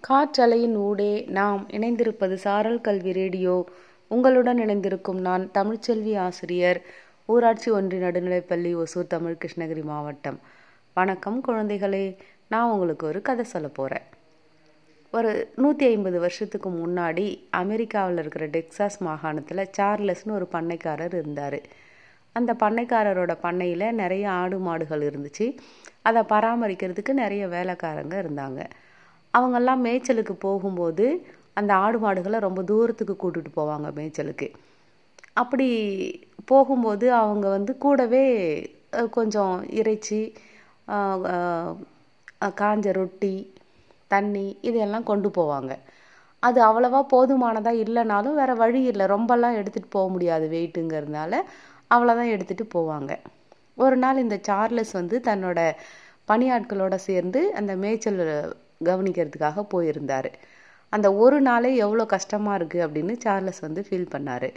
காற்றலையின் ஊடே நாம் இணைந்திருப்பது சாரல் கல்வி ரேடியோ. உங்களுடன் இணைந்திருக்கும் நான் தமிழ்ச்செல்வி ஆசிரியர். ஊராட்சி ஒன்றிய நடுநிலைப்பள்ளி ஒசூர் தமிழ் கிருஷ்ணகிரி மாவட்டம். வணக்கம் குழந்தைகளே நான் உங்களுக்கு ஒரு கதை சொல்ல போகிறேன் ஒரு நூற்றி ஐம்பது வருஷத்துக்கு முன்னாடி அமெரிக்காவில் இருக்கிற டெக்சாஸ் மாகாணத்தில் சார்லஸ்னு ஒரு பண்ணைக்காரர் இருந்தார். அந்த பண்ணைக்காரரோட பண்ணையில் நிறைய ஆடு மாடுகள் இருந்துச்சு. அதை பராமரிக்கிறதுக்கு நிறைய வேலைக்காரங்க இருந்தாங்க. அவங்கெல்லாம் மேய்ச்சலுக்கு போகும்போது அந்த ஆடு மாடுகளை ரொம்ப தூரத்துக்கு கூட்டிகிட்டு போவாங்க மேய்ச்சலுக்கு. அப்படி போகும்போது அவங்க வந்து கூடவே கொஞ்சம் இறைச்சி காஞ்ச ரொட்டி தண்ணி இதையெல்லாம் கொண்டு போவாங்க. அது அவ்வளவா போதுமானதாக இல்லைனாலும் வேறு வழி இல்லை. ரொம்பலாம் எடுத்துகிட்டு போக முடியாது வெயிட்டுங்கிறதுனால அவ்வளோதான் எடுத்துகிட்டு போவாங்க. ஒரு நாள் இந்த சார்லஸ் வந்து தன்னோட பணியாட்களோட சேர்ந்து அந்த மேய்ச்சல் கவனிக்கிறதுக்காக போயிருந்தார். அந்த ஒரு நாளே எவ்வளோ கஷ்டமாக இருக்குது அப்படின்னு சார்லஸ் வந்து ஃபீல் பண்ணார்.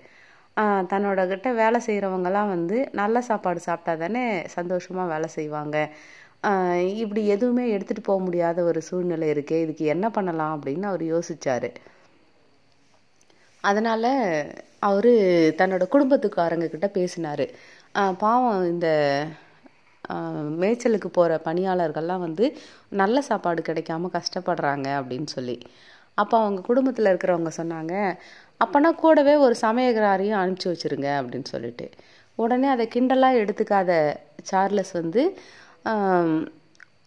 தன்னோட கிட்ட வேலை செய்கிறவங்கலாம் வந்து நல்ல சாப்பாடு சாப்பிட்டா தானே சந்தோஷமாக வேலை செய்வாங்க. இப்படி எதுவுமே எடுத்துகிட்டு போக முடியாத ஒரு சூழ்நிலை இருக்கே இதுக்கு என்ன பண்ணலாம் அப்படின்னு அவர் யோசிச்சார். அதனால் அவர் தன்னோட குடும்பத்துக்காரங்க கிட்ட பேசினார். பாவம் இந்த மேய்ச்சலுக்கு போகிற பணியாளர்கள்லாம் வந்து நல்ல சாப்பாடு கிடைக்காம கஷ்டப்படுறாங்க அப்படின்னு சொல்லி. அப்போ அவங்க குடும்பத்தில் இருக்கிறவங்க சொன்னாங்க அப்போனா கூடவே ஒரு சமையல்காரையும் அனுப்பிச்சி வச்சிருங்க அப்படின்னு சொல்லிட்டு. உடனே அதை கிண்டலாக எடுத்துக்காத சார்லஸ் வந்து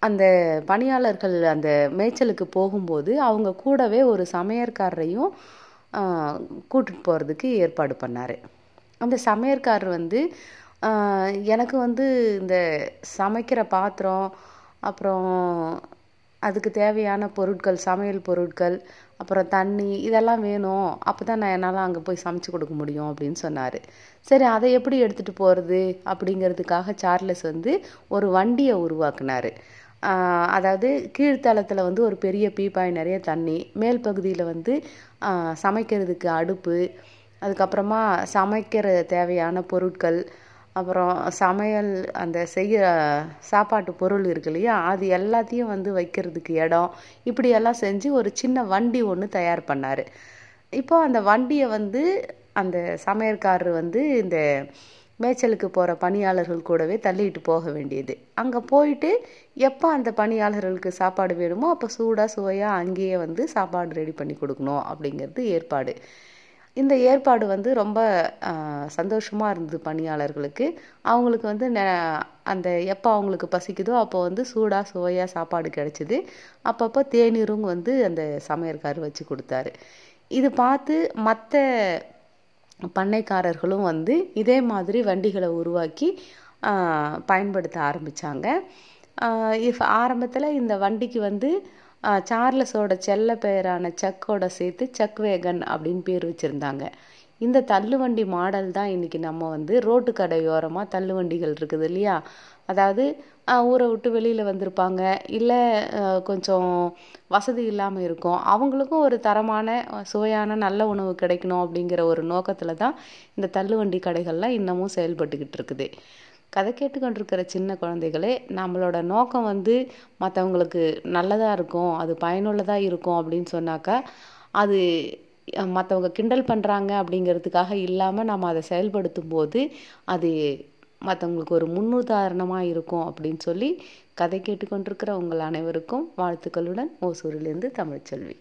அந்த பணியாளர்கள் அந்த மேய்ச்சலுக்கு போகும்போது அவங்க கூடவே ஒரு சமையற்காரரையும் கூட்டிகிட்டு போகிறதுக்கு ஏற்பாடு பண்ணார். அந்த சமையற்காரர் வந்து எனக்கு வந்து இந்த சமைக்கிற பாத்திரம் அப்புறம் அதுக்கு தேவையான பொருட்கள் சமையல் பொருட்கள் அப்புறம் தண்ணி இதெல்லாம் வேணும். அப்போ தான் நான் என்னால் அங்கே போய் சமைச்சு கொடுக்க முடியும் அப்படின்னு சொன்னார். சரி அதை எப்படி எடுத்துகிட்டு போகிறது அப்படிங்கிறதுக்காக சார்லஸ் வந்து ஒரு வண்டியை உருவாக்குனார். அதாவது கீழ்த்தளத்தில் வந்து ஒரு பெரிய பீப்பாய் நிறைய தண்ணி மேல் பகுதியில் வந்து சமைக்கிறதுக்கு அடுப்பு அதுக்கப்புறமா சமைக்கிற தேவையான பொருட்கள் அப்புறம் சமையல் அந்த செய்ய சாப்பாட்டு பொருள் இருக்கு இல்லையா? அது எல்லாத்தையும் வந்து வைக்கிறதுக்கு இடம். இப்படியெல்லாம் செஞ்சு ஒரு சின்ன வண்டி ஒன்று தயார் பண்ணார். இப்போ அந்த வண்டியை வந்து அந்த சமையற்காரர் வந்து இந்த மேய்ச்சலுக்கு போகிற பணியாளர்கள் கூடவே தள்ளிட்டு போக வேண்டியது. அங்கே போயிட்டு எப்போ அந்த பணியாளர்களுக்கு சாப்பாடு வேணுமோ அப்போ சூடாக சுவையாக அங்கேயே வந்து சாப்பாடு ரெடி பண்ணி கொடுக்கணும் அப்படிங்கிறது ஏற்பாடு. இந்த ஏற்பாடு வந்து ரொம்ப சந்தோஷமாக இருந்தது பணியாளர்களுக்கு. அவங்களுக்கு வந்து அந்த எப்போ அவங்களுக்கு பசிக்குதோ அப்போ வந்து சூடாக சுவையாக சாப்பாடு கிடைச்சிது. அப்பப்போ தேநீரும் வந்து அந்த சமையற்காரர் வச்சு கொடுத்தாரு. இது பார்த்து மற்ற பண்ணைக்காரர்களும் வந்து இதே மாதிரி வண்டிகளை உருவாக்கி பயன்படுத்த ஆரம்பித்தாங்க இஃப் ஆரம்பத்தில் இந்த வண்டிக்கு வந்து சார்லஸோட செல்ல பெயரான சக்கோட சேர்த்து சக் வேகன் அப்படின்னு பேர் வச்சுருந்தாங்க. இந்த தள்ளுவண்டி மாடல் தான் இன்றைக்கி நம்ம வந்து ரோட்டு கடையோரமாக தள்ளுவண்டிகள் இருக்குது இல்லையா? அதாவது ஊரை விட்டு வெளியில் வந்திருப்பாங்க. இல்லை கொஞ்சம் வசதி இல்லாமல் இருக்கும். அவங்களுக்கும் ஒரு தரமான சுவையான நல்ல உணவு கிடைக்கணும் அப்படிங்கிற ஒரு நோக்கத்தில் தான் இந்த தள்ளுவண்டி கடைகள்லாம் இன்னமும் செயல்பட்டுக்கிட்டு இருக்குது. கதை கேட்டுக்கொண்டிருக்கிற சின்ன குழந்தைகளே நம்மளோட நோக்கம் வந்து மற்றவங்களுக்கு நல்லதாக இருக்கும் அது பயனுள்ளதாக இருக்கும் அப்படின்னு சொன்னாக்கா அது மற்றவங்க கிண்டல் பண்ணுறாங்க அப்படிங்கிறதுக்காக இல்லாமல் நம்ம அதை செயல்படுத்தும் போது அது மற்றவங்களுக்கு ஒரு முன்னுதாரணமாக இருக்கும் அப்படின்னு சொல்லி கதை கேட்டுக்கொண்டிருக்கிற உங்கள் அனைவருக்கும் வாழ்த்துக்களுடன் ஓசூரிலிருந்து தமிழ்ச்செல்வி.